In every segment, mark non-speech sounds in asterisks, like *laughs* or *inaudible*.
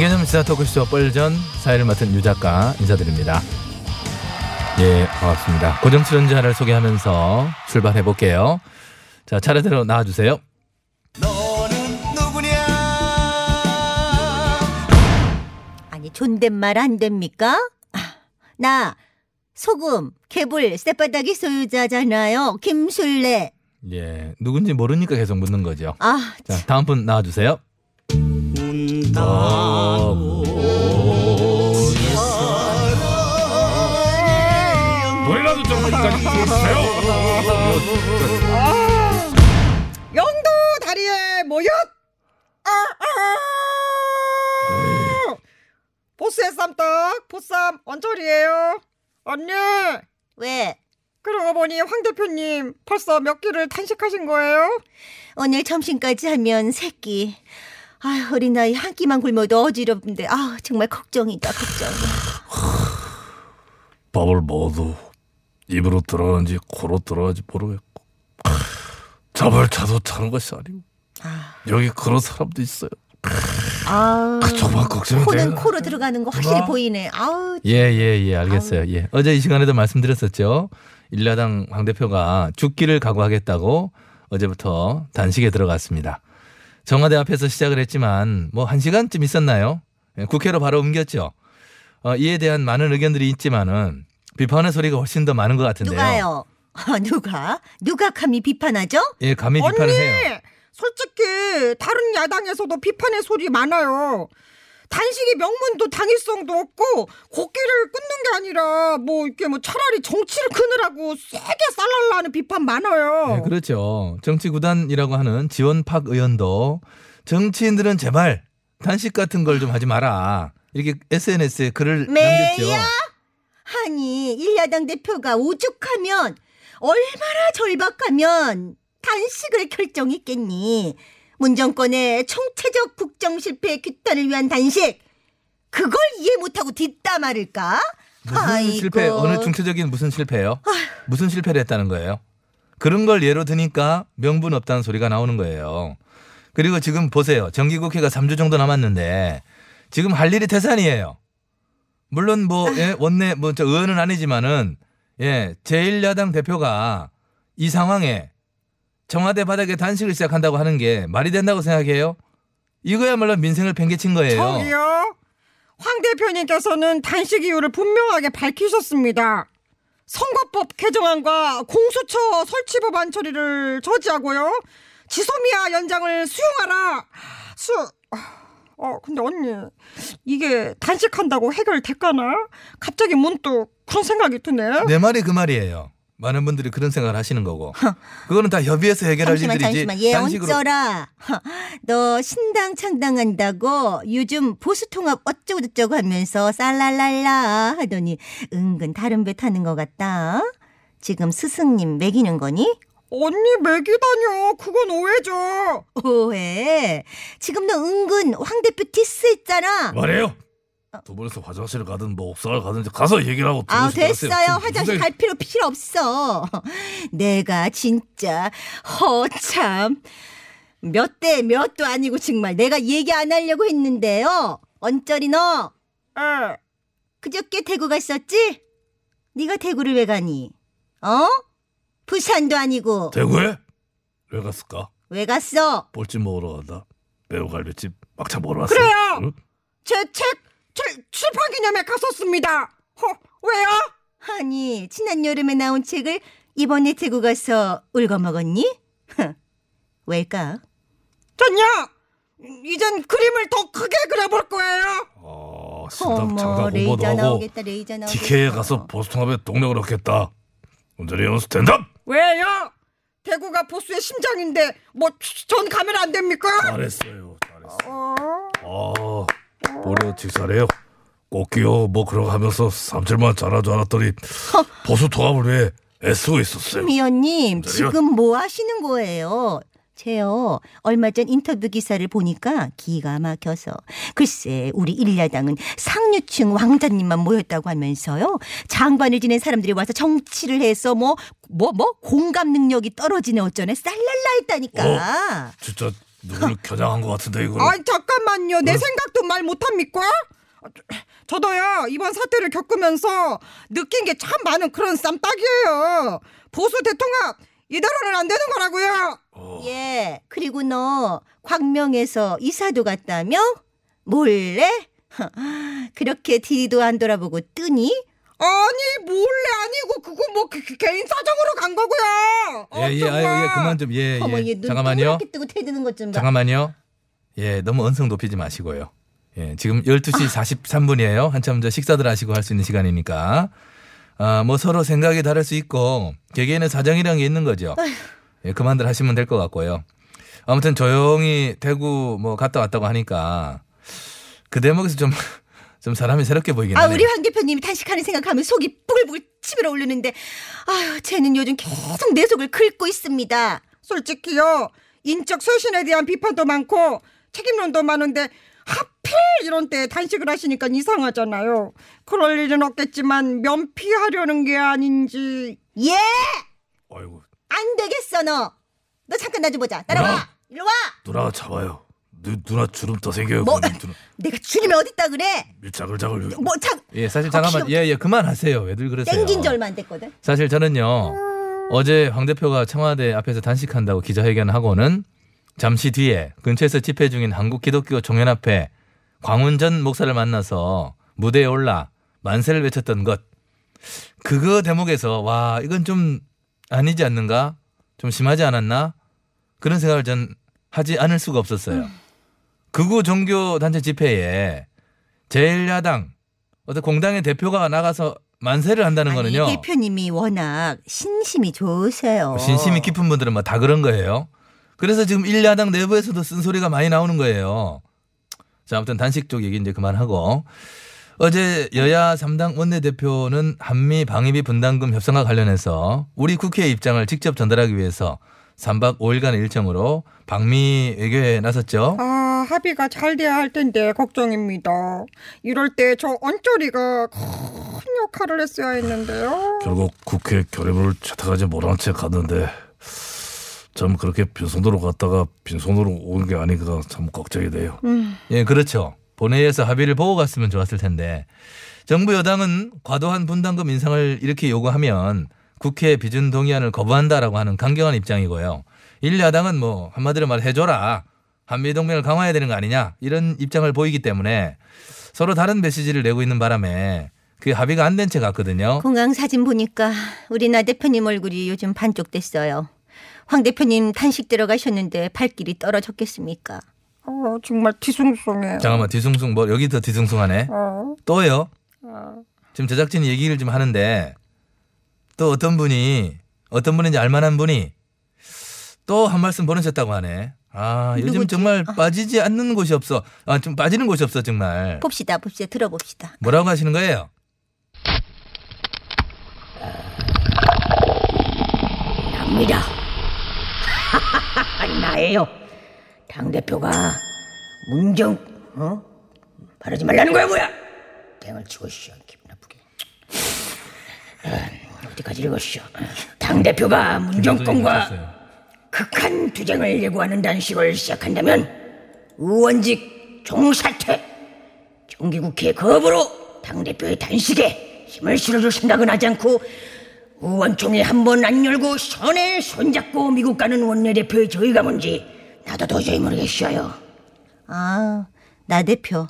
개념 시사 토크쇼 뻘전 사회를 맡은 유 작가 인사드립니다. 예, 반갑습니다. 고정 출연자를 소개하면서 출발해 볼게요. 자, 차례대로 나와 주세요. 아니 존댓말 안 됩니까? 아, 나 소금, 개불, 쌔바닥이 소유자잖아요. 김술래. 예, 누군지 모르니까 계속 묻는 거죠. 아, 자, 다음 분 나와 주세요. 노래라도 좀 하니까 주세요 영도 다리에 모여 아, 아. 보스의 쌈떡 보쌈 언저리예요 언니 왜? 그러고 보니 황 대표님 벌써 몇 끼를 탄식하신 거예요? 오늘 점심까지 하면 세 끼. 아, 어린아이 한 끼만 굶어도 어지럽는데 아, 정말 걱정이다, 걱정. *sighs* 밥을 먹어도 입으로 들어가는지 코로 들어가는지 모르겠고 *sighs* 잡을 차도 차는 것이 아니고 아, 여기 그런 사람도 있어요 아. 정말 걱정이 코는 돼요. 코로 들어가는 거 확실히 누나? 보이네. 아우, 예, 예, 예, 알겠어요. 예. 어제 이 시간에도 말씀드렸었죠. 일야당 황 대표가 죽기를 각오하겠다고 어제부터 단식에 들어갔습니다. 정화대 앞에서 시작을 했지만 뭐 한 시간쯤 있었나요? 예, 국회로 바로 옮겼죠. 어, 이에 대한 많은 의견들이 있지만은 비판의 소리가 훨씬 더 많은 것 같은데요. 누가요? 아, 누가? 누가 감히 비판하죠? 예, 감히 비판을 언니 해요. 솔직히 다른 야당에서도 비판의 소리 많아요 단식이 명분도 당위성도 없고 곡기를 끊는 게 아니라 뭐 이렇게 뭐 차라리 정치를 끊으라고 세게 쌀랄라는 비판 많아요 네, 그렇죠. 정치 구단이라고 하는 지원팍 의원도 정치인들은 제발 단식 같은 걸 좀 하지 마라. 이렇게 SNS에 글을 남겼죠. 매야? 아니, 일야당 대표가 오죽하면 얼마나 절박하면 단식을 결정했겠니? 문정권의 총체적 국정 실패의 규탄을 위한 단식. 그걸 이해 못하고 뒷담화를까? 무슨 실패? 어느 중체적인 무슨 실패예요? 무슨 실패를 했다는 거예요? 그런 걸 예로 드니까 명분 없다는 소리가 나오는 거예요. 그리고 지금 보세요. 정기국회가 3주 정도 남았는데 지금 할 일이 태산이에요. 물론 뭐 예, 원내 뭐 저 의원은 아니지만은 예, 제1야당 대표가 이 상황에 청와대 바닥에 단식을 시작한다고 하는 게 말이 된다고 생각해요? 이거야말로 민생을 팽개친 거예요. 저기요. 황 대표님께서는 단식 이유를 분명하게 밝히셨습니다. 선거법 개정안과 공수처 설치 법안 처리를 저지하고요. 지소미아 연장을 수용하라. 수. 어 근데 언니 이게 단식한다고 해결될까나? 갑자기 문득 그런 생각이 드네. 내 말이 그 말이에요. 많은 분들이 그런 생각을 하시는 거고. 그거는 다 협의해서 해결할 잠시만 일들이지. 잠시만. 얹어라 너 신당 창당한다고 요즘 보수통합 어쩌고저쩌고 하면서 쌀랄랄라 하더니 은근 다른 배 타는 것 같다 지금 스승님 매기는 거니? 언니 매기다뇨. 그건 오해죠. 오해 지금 너 은근 황 대표 디스 했잖아 말해요 두 분이서 화장실 가든 뭐 옥상을 가든지 가서 얘기를 하고 아 됐어요 화장실 갈 필요 필요 없어 *laughs* 내가 진짜 허참 몇 대 몇도 아니고 정말 내가 얘기 안 하려고 했는데요 언저리 너 예. 그저께 대구 갔었지? 네가 대구를 왜 가니? 어? 부산도 아니고 대구에 왜 갔을까 왜 갔어? 볼집 먹으러 간다. 매우 갈비집 막차 먹으러 왔어. 그래요. 응? 제책 출판 기념회 갔었습니다. 허, 왜요? 아니, 지난 여름에 나온 책을 이번에 대구 가서 울거먹었니? 왜일까? 전요. 이젠 그림을 더 크게 그려볼 거예요. 아, 신당 어머, 레이저 공부도 하고 나오겠다, 레이저 나오겠다. TK에 가서 보스통합에 동력을 얻겠다. 연 스탠드업. 왜요? 대구가 보수의 심장인데 뭐 전 가면 안 됩니까? 잘했어요. 잘했어. 어, 아, 머리가 직살해요. 꽃기요 뭐 그러고 하면서 삼칠만 잘할 줄 알았더니 보수 통합을 위해 애쓰고 있었어요. 위원님? 지금 뭐 하시는 거예요? 제요, 얼마 전 인터뷰 기사를 보니까 기가 막혀서. 글쎄, 우리 일야당은 상류층 왕자님만 모였다고 하면서요. 장관을 지낸 사람들이 와서 정치를 해서 뭐, 뭐, 뭐, 공감 능력이 떨어지네 어쩌네. 쌀랄라 했다니까. 진짜 누구를 겨냥한 것 같은데 이거는. 아이 잠깐만요. 내 어? 생각도 말 못합니까? 아, 저- 저도요 이번 사태를 겪으면서 느낀 게 참 많은 그런 쌈딱이에요. 보수 대통합 이대로는 안 되는 거라고요. 어, 예, 그리고 너 광명에서 이사도 갔다며? 몰래? *laughs* 그렇게 뒤도 안 돌아보고 뜨니? 아니 몰래 아니고 그거 뭐 그- 그 개인 사정으로 간 거고요. 어, 예, 예. 아유, 예, 그만 좀, 예, 어머, 예. 얘눈 잠깐만요. 뜨고 태드는 것 좀 봐. 잠깐만요. 예, 너무 언성 높이지 마시고요. 예, 지금 12시 43분이에요. 한참 저 식사들 하시고 할 수 있는 시간이니까. 아, 뭐 서로 생각이 다를 수 있고, 개개인의 사정이라는 게 있는 거죠. 예, 그만들 하시면 될 것 같고요. 아무튼 조용히 대구 뭐 갔다 왔다고 하니까 그 대목에서 좀, *laughs* 좀 사람이 새롭게 보이긴 아, 하네요. 우리 황 대표님이 단식하는 생각하면 속이 부글부글 치밀어 오르는데, 아유, 쟤는 요즘 계속 내 속을 긁고 있습니다. 솔직히요 인적 쇄신에 대한 비판도 많고 책임론도 많은데 하필 이런 때 단식을 하시니까 이상하잖아요. 그럴 일은 없겠지만 면피하려는 게 아닌지. 예! 아이고 안 되겠어, 너. 너 잠깐 나 좀 보자. 따라와. 뭐야? 일로 와. 누나가 잡아요. 누, 누나 주름 더 생겨요. 뭐? 그러면 누나 *laughs* 내가 주림이 어딨다 그래? 여기. 뭐, 참, 예, 사실 잠깐만, 예, 예, 그만하세요. 왜들 그러세요? 땡긴 지 얼마 안 됐거든. 사실 저는요 어제 황 대표가 청와대 앞에서 단식한다고 기자회견하고는 잠시 뒤에 근처에서 집회 중인 한국 기독교 종연합회 광운전 목사를 만나서 무대에 올라 만세를 외쳤던 것 그거 대목에서 와 이건 좀 아니지 않는가 좀 심하지 않았나 그런 생각을 전 하지 않을 수가 없었어요. 극우 종교 단체 집회에 제1야당 어떤 공당의 대표가 나가서 만세를 한다는 아니, 거는요. 대표님이 워낙 신심이 좋으세요. 신심이 깊은 분들은 뭐 다 그런 거예요. 그래서 지금 일야당 내부에서도 쓴소리가 많이 나오는 거예요. 자, 아무튼 단식 쪽 얘기 이제 그만하고. 어제 여야 3당 원내대표는 한미 방위비 분담금 협상과 관련해서 우리 국회의 입장을 직접 전달하기 위해서 3박 5일간의 일정으로 방미 외교에 나섰죠. 아 합의가 잘 돼야 할 텐데 걱정입니다. 이럴 때 저 언저리가 큰 역할을 했어야 했는데요. 결국 국회 결의문을 채택하지 못한 채 갔는데 참 그렇게 빈손으로 갔다가 빈손으로 오는 게 아닌가 참 걱정이 돼요. 예, 그렇죠. 본회의에서 합의를 보고 갔으면 좋았을 텐데 정부 여당은 과도한 분담금 인상을 이렇게 요구하면 국회 비준 동의안을 거부한다라고 하는 강경한 입장이고요. 일야당은 뭐 한마디로 말 해줘라. 한미 동맹을 강화해야 되는 거 아니냐 이런 입장을 보이기 때문에 서로 다른 메시지를 내고 있는 바람에 그 합의가 안 된 채 같거든요. 공항 사진 보니까 우리 나 대표님 얼굴이 요즘 반쪽됐어요. 황 대표님 단식 들어가셨는데 발길이 떨어졌겠습니까? 어, 정말 뒤숭숭해요. 잠깐만 뒤숭숭 뭐 여기 더 뒤숭숭하네. 어, 또요? 어. 지금 제작진이 얘기를 좀 하는데 또 어떤 분이 어떤 분인지 알만한 분이 또 한 말씀 보내셨다고 하네. 아 요즘 누구지? 정말 빠지지 않는 곳이 없어. 아 좀 빠지는 곳이 없어 정말. 봅시다, 봅시다, 들어봅시다. 뭐라고 하시는 거예요? 납니다. *laughs* 나예요. 당 대표가 문정 어 바르지 말라는 거야 뭐야? 땡을 치고 쉬어 기분 나쁘게. 아, 어디까지 읽었시오? 당 대표가 문정권과 극한 투쟁을 예고하는 단식을 시작한다면 의원직 종사퇴 정기국회 거부로 당 대표의 단식에 힘을 실어줄 생각은 하지 않고 의원총회 한 번 안 열고 선에 손잡고 미국 가는 원내대표의 저희가 뭔지 나도 도저히 모르겠어요. 아, 나 대표.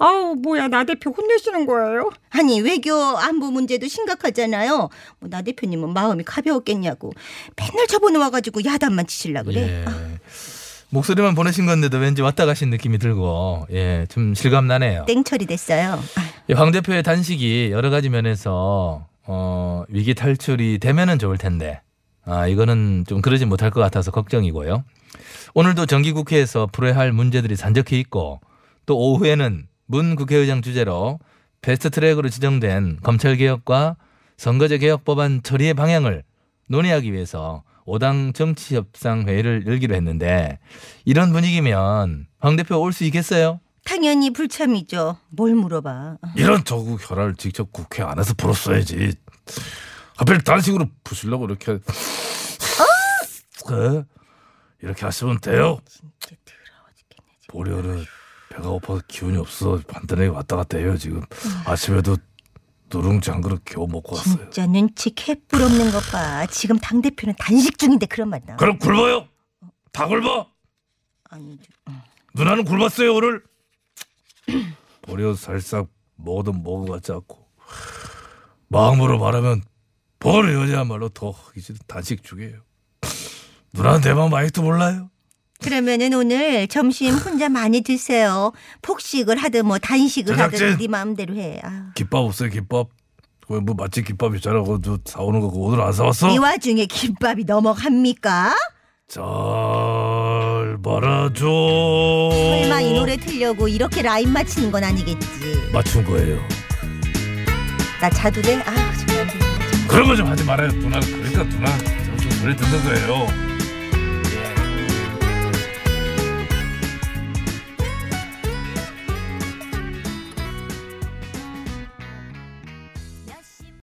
아우 뭐야 나 대표 혼내시는 거예요? 아니 외교 안보 문제도 심각하잖아요. 뭐 나 대표님은 마음이 가벼웠겠냐고. 맨날 저번에 와가지고 야단만 치실라 그래. 아, 예. 목소리만 보내신 건데도 왠지 왔다 가신 느낌이 들고 예, 좀 실감 나네요. 땡처리 됐어요. 아, 이황 대표의 단식이 여러 가지 면에서 어, 위기 탈출이 되면은 좋을 텐데 아, 이거는 좀 그러지 못할 것 같아서 걱정이고요. 오늘도 정기국회에서 풀어야 할 문제들이 산적해 있고 또 오후에는 문 국회의장 주재로 패스트 트랙으로 지정된 검찰개혁과 선거제 개혁 법안 처리의 방향을 논의하기 위해서 5당 정치협상회의를 열기로 했는데 이런 분위기면 황 대표 올 수 있겠어요? 당연히 불참이죠. 뭘 물어봐. 아, 이런 정국 현안을 직접 국회 안에서 풀었어야지. 하필 단식으로 푸시려고 이렇게 그 이렇게 하시면 돼요. 보려는 배가 고파서 기운이 없어 반드하게 왔다 갔다 해요 지금 아침에도 누룽지 한 그릇 겨우 먹고 왔어요. 진짜 눈치 개뿔 없는 것 봐. 지금 당 대표는 단식 중인데 그런 말 나. 그럼 굶어요? 다 굶어? 아니, 누나는 굶었어요 오늘? 보려 살짝 먹어도 먹은 것 같지 않고 마음으로 말하면 뭘 여자야말로 더 단식 중이에요. 누나는 내 마음 아직도 몰라요? 그러면은 오늘 점심 혼자 많이 드세요. 폭식을 하든 뭐 단식을 제작진! 하든 네 마음대로 해. 아. 김밥 없어요 김밥? 그뭐 맛집 김밥 있잖아 그거 저 사오는 거 그거 오늘 안 사왔어? 이 와중에 김밥이 넘어갑니까? 잘 말아줘 설마 이 노래 틀려고 이렇게 라인 맞히는 건 아니겠지. 맞춘 거예요 나 자도 돼? 아 정말. 그런 거 좀 하지 말아요 누나 그러니까 누나 좀 소리 듣는 거예요